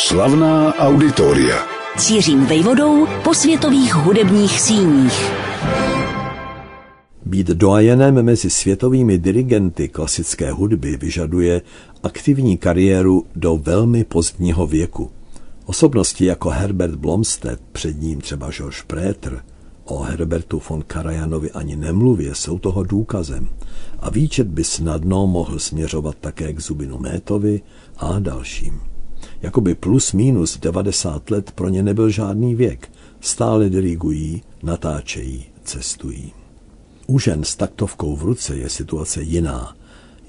Slavná auditoria. Cířím vejvodou po světových hudebních síních. Být doajenem mezi světovými dirigenty klasické hudby vyžaduje aktivní kariéru do velmi pozdního věku. Osobnosti jako Herbert Blomstedt, před ním třeba George Prétr, o Herbertu von Karajanovi ani nemluvě, jsou toho důkazem. A výčet by snadno mohl směřovat také k Zubinu Métovi a dalším. Jakoby plus minus 90 let pro ně nebyl žádný věk. Stále dirigují, natáčejí, cestují. U žen s taktovkou v ruce je situace jiná.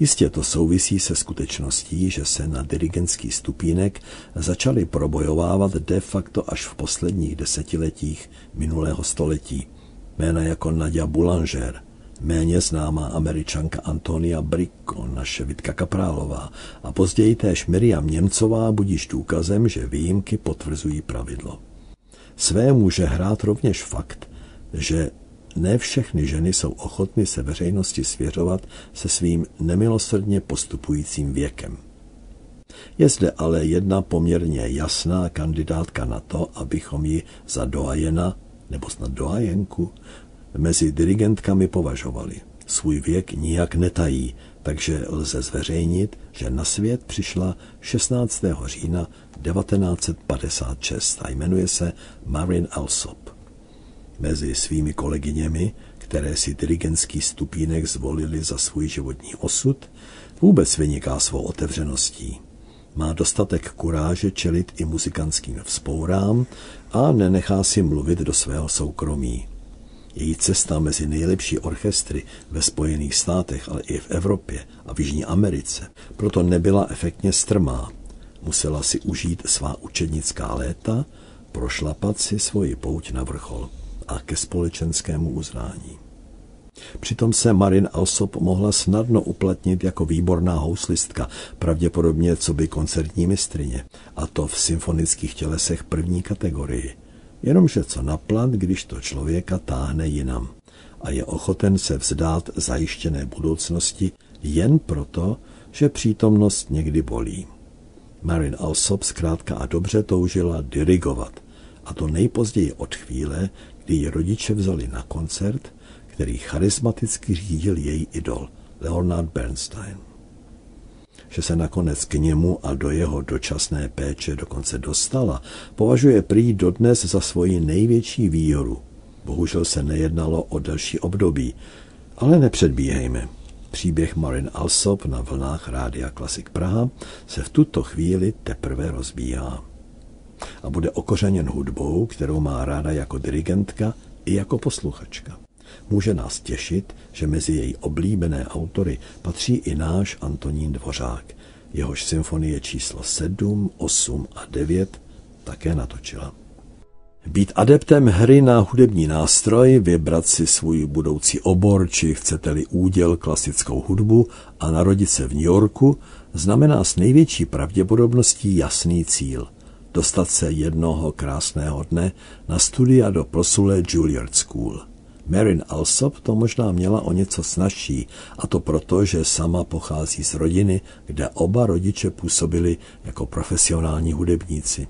Jistě to souvisí se skutečností, že se na dirigentský stupínek začaly probojovávat de facto až v posledních desetiletích minulého století. Jména jako Nadia Boulanger, méně známá američanka Antonia Bricko, naše Vitka Kaprálová a později též Miriam Němcová budíš důkazem, že výjimky potvrzují pravidlo. Své může hrát rovněž fakt, že ne všechny ženy jsou ochotny se veřejnosti svěřovat se svým nemilosrdně postupujícím věkem. Je zde ale jedna poměrně jasná kandidátka na to, abychom ji za doajena nebo snad doajenku mezi dirigentkami považovali. Svůj věk nijak netají, takže lze zveřejnit, že na svět přišla 16. října 1956 a jmenuje se Marin Alsop. Mezi svými kolegyněmi, které si dirigentský stupínek zvolili za svůj životní osud, vůbec vyniká svou otevřeností. Má dostatek kuráže čelit i muzikantským vzpourám a nenechá si mluvit do svého soukromí. Její cesta mezi nejlepší orchestry ve Spojených státech, ale i v Evropě a v Jižní Americe proto nebyla efektně strmá. Musela si užít svá učednická léta, prošlapat si svoji pouť na vrchol a ke společenskému uznání. Přitom se Marin Alsop mohla snadno uplatnit jako výborná houslistka, pravděpodobně co by koncertní mistrině, a to v symfonických tělesech první kategorii. Jenomže co naplat, když to člověka táhne jinam a je ochoten se vzdát zajištěné budoucnosti jen proto, že přítomnost někdy bolí. Marin Alsop zkrátka a dobře toužila dirigovat, a to nejpozději od chvíle, kdy ji rodiče vzali na koncert, který charismaticky řídil její idol Leonard Bernstein. Že se nakonec k němu a do jeho dočasné péče dokonce dostala, považuje prý dodnes za svoji největší výhodu. Bohužel se nejednalo o další období, ale nepředbíhejme. Příběh Marin Alsop na vlnách Rádia Klasik Praha se v tuto chvíli teprve rozbíhá a bude okořeněn hudbou, kterou má ráda jako dirigentka i jako posluchačka. Může nás těšit, že mezi její oblíbené autory patří i náš Antonín Dvořák. Jehož symfonie číslo 7, 8 a 9 také natočila. Být adeptem hry na hudební nástroj, vybrat si svůj budoucí obor, či chcete-li úděl klasickou hudbu a narodit se v New Yorku, znamená s největší pravděpodobností jasný cíl – dostat se jednoho krásného dne na studia do prosulé Juilliard School. Marin Alsop to možná měla o něco snažší, a to proto, že sama pochází z rodiny, kde oba rodiče působili jako profesionální hudebníci.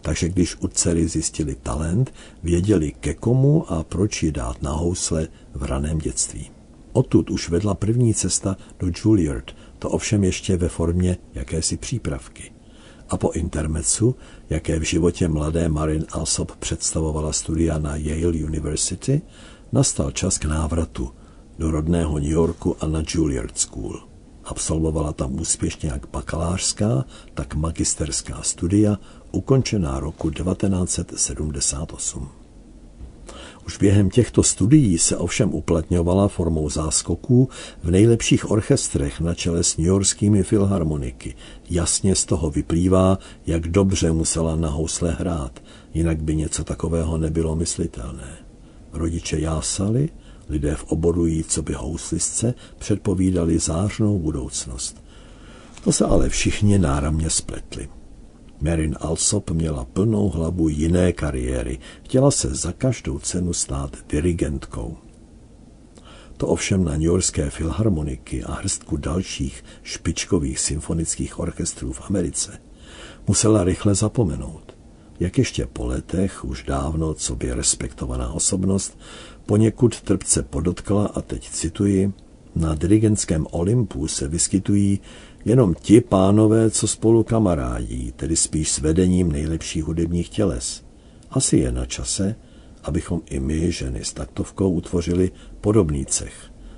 Takže když u dcery zjistili talent, věděli ke komu a proč ji dát na housle v raném dětství. Odtud už vedla první cesta do Juilliard, to ovšem ještě ve formě jakési přípravky a po intermecu, jaké v životě mladé Marin Alsop představovala studia na Yale University, nastal čas k návratu do rodného New Yorku a na Juilliard School. Absolvovala tam úspěšně jak bakalářská, tak magisterská studia, ukončená roku 1978. Už během těchto studií se ovšem uplatňovala formou záskoků v nejlepších orchestrech na čele s newyorskými filharmoniky. Jasně z toho vyplývá, jak dobře musela na housle hrát, jinak by něco takového nebylo myslitelné. Rodiče jásali, lidé v oboru jí, co by houslistce, předpovídali zářnou budoucnost. To se ale všichni náramně spletli. Marin Alsop měla plnou hlavu jiné kariéry. Chtěla se za každou cenu stát dirigentkou. To ovšem na New Yorkské filharmoniky a hrstku dalších špičkových symfonických orchestrů v Americe musela rychle zapomenout. Jak ještě po letech, už dávno, co by respektovaná osobnost, poněkud trpce podotkla, a teď cituji, na dirigentském Olympu se vyskytují jenom ti pánové, co spolu kamarádí, tedy spíš s vedením nejlepších hudebních těles. Asi je na čase, abychom i my, ženy s taktovkou, utvořili podobný cech,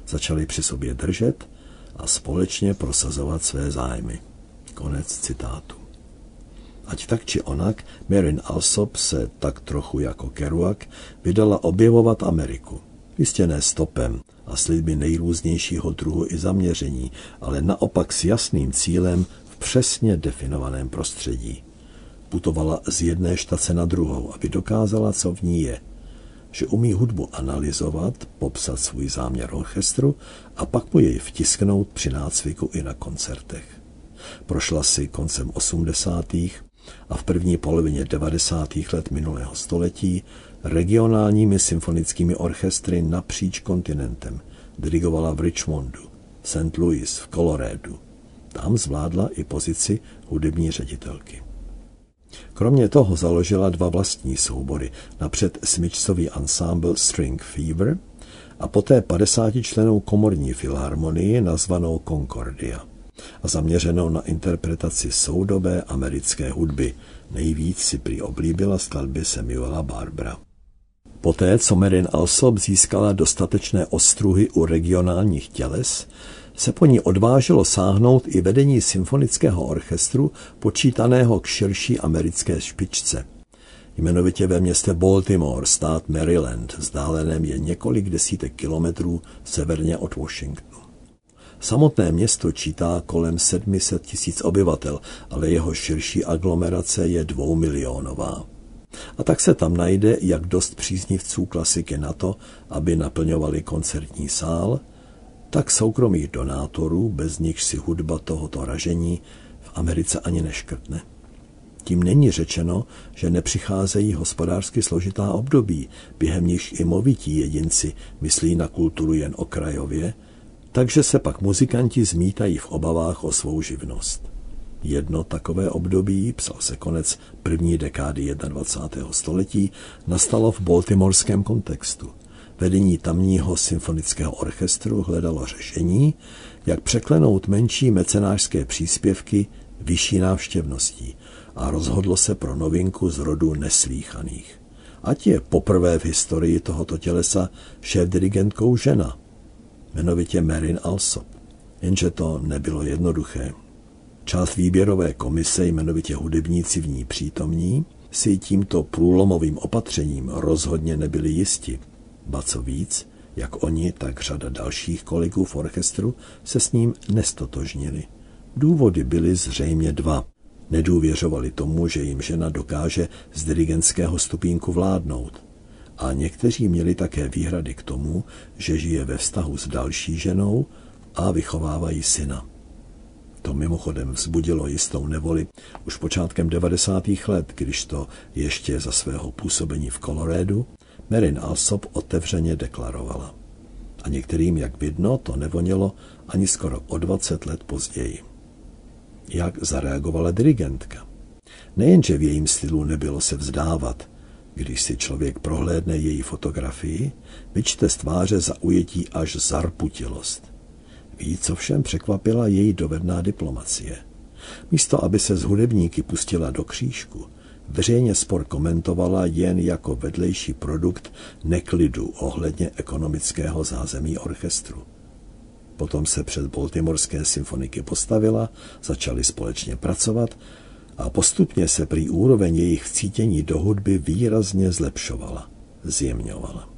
začali při sobě držet a společně prosazovat své zájmy. Konec citátu. Ať tak či onak, Marin Alsop se tak trochu jako Kerouac vydala objevovat Ameriku. Jistě ne stopem a slidby nejrůznějšího druhu i zaměření, ale naopak s jasným cílem v přesně definovaném prostředí. Putovala z jedné štace na druhou, aby dokázala, co v ní je. Že umí hudbu analyzovat, popsat svůj záměr orchestru a pak mu jej vtisknout při nácviku i na koncertech. Prošla si koncem 80. a v první polovině 90. let minulého století regionálními symfonickými orchestry napříč kontinentem. Dirigovala v Richmondu, St. Louis, v Coloradu. Tam zvládla i pozici hudební ředitelky. Kromě toho založila dva vlastní soubory, napřed smyčcový ensemble String Fever a poté 50 členou komorní filharmonii nazvanou Concordia a zaměřenou na interpretaci soudobé americké hudby. Nejvíc si prý oblíbila skladby Samuela Barbara. Poté, co Merin Alsop získala dostatečné ostruhy u regionálních těles, se po ní odvážilo sáhnout i vedení symfonického orchestru počítaného k širší americké špičce. Jmenovitě ve městě Baltimore, stát Maryland, vzdáleném je několik desítek kilometrů severně od Washingtonu. Samotné město čítá kolem 700 tisíc obyvatel, ale jeho širší aglomerace je dvoumilionová. A tak se tam najde jak dost příznivců klasiky na to, aby naplňovali koncertní sál, tak soukromých donátorů, bez nich si hudba tohoto ražení v Americe ani neškrtne. Tím není řečeno, že nepřicházejí hospodářsky složitá období, během nichž i movití jedinci myslí na kulturu jen okrajově, takže se pak muzikanti zmítají v obavách o svou živnost. Jedno takové období, psal se konec první dekády 21. století, nastalo v baltimorském kontextu. Vedení tamního symfonického orchestru hledalo řešení, jak překlenout menší mecenářské příspěvky vyšší návštěvností a rozhodlo se pro novinku z rodu neslíchaných. Ať je poprvé v historii tohoto tělesa šéf dirigentkou žena, jmenovitě Marin Alsop. Jenže to nebylo jednoduché. Část výběrové komise, jmenovitě hudebníci v ní přítomní, si tímto průlomovým opatřením rozhodně nebyli jisti. Ba co víc, jak oni, tak řada dalších kolegů v orchestru se s ním nestotožnili. Důvody byly zřejmě dva. Nedůvěřovali tomu, že jim žena dokáže z dirigentského stupínku vládnout. A někteří měli také výhrady k tomu, že žije ve vztahu s další ženou a vychovávají syna. To mimochodem vzbudilo jistou nevoli už počátkem 90. let, když to ještě za svého působení v Kolorédu Merin Alsop otevřeně deklarovala. A některým, jak vidno, to nevonilo ani skoro o 20 let později. Jak zareagovala dirigentka? Nejenže v jejím stylu nebylo se vzdávat, když si člověk prohlédne její fotografii, vyčte z tváře zaujetí až zarputilost. Víc ovšem překvapila její dovedná diplomacie. Místo, aby se z hudebníky pustila do křížku, veřejně spor komentovala jen jako vedlejší produkt neklidu ohledně ekonomického zázemí orchestru. Potom se před Baltimorské symfoniky postavila, začali společně pracovat a postupně se prý úroveň jejich vcítění do hudby výrazně zlepšovala, zjemňovala.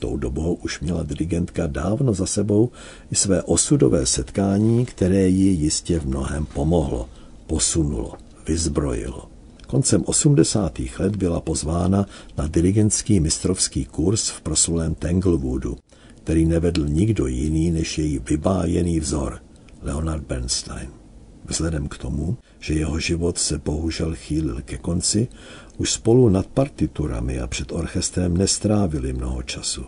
Tou dobou už měla dirigentka dávno za sebou i své osudové setkání, které ji jistě v mnohem pomohlo, posunulo, vyzbrojilo. Koncem 80. let byla pozvána na dirigentský mistrovský kurz v proslulém Tanglewoodu, který nevedl nikdo jiný než její vybájený vzor, Leonard Bernstein. Vzhledem k tomu, že jeho život se bohužel chýlil ke konci, už spolu nad partiturami a před orchestrem nestrávili mnoho času.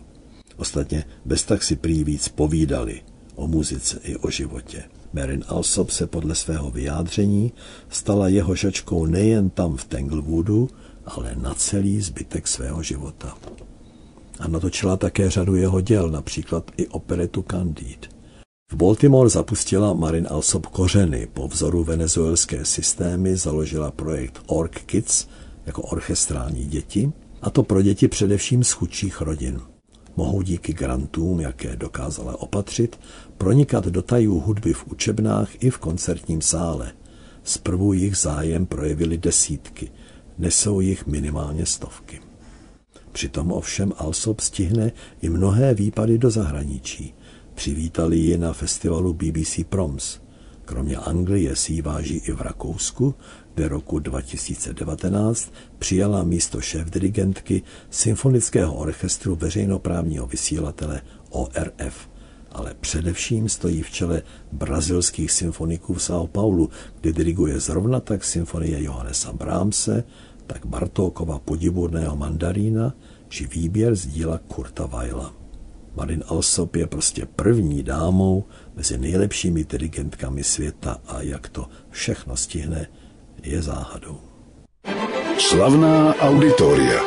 Ostatně bez tak si prý víc povídali o muzice i o životě. Marin Alsop se podle svého vyjádření stala jeho žačkou nejen tam v Tanglewoodu, ale na celý zbytek svého života. A natočila také řadu jeho děl, například i operetu Candide. V Baltimore zapustila Marin Alsop kořeny. Po vzoru venezuelské systémy založila projekt Org Kids jako orchestrální děti, a to pro děti především z chudších rodin. Mohou díky grantům, jaké dokázala opatřit, pronikat do tajů hudby v učebnách i v koncertním sále. Zprvu jich zájem projevili desítky, nesou jich minimálně stovky. Přitom ovšem Alsop stihne i mnohé výpady do zahraničí. Přivítali ji na festivalu BBC Proms. Kromě Anglie si ji váží i v Rakousku, kde roku 2019 přijala místo šéf-dirigentky Symfonického orchestru veřejnoprávního vysílatele ORF ale především stojí v čele brazilských symfoniků v São Paulo, kde diriguje zrovna tak symfonie Johannesa Brahmse, tak Bartókova podivudného mandarína či výběr z díla Kurta Weila. Marin Alsop je prostě první dámou mezi nejlepšími dirigentkami světa a jak to všechno stihne, je záhadou. Slavná auditoria.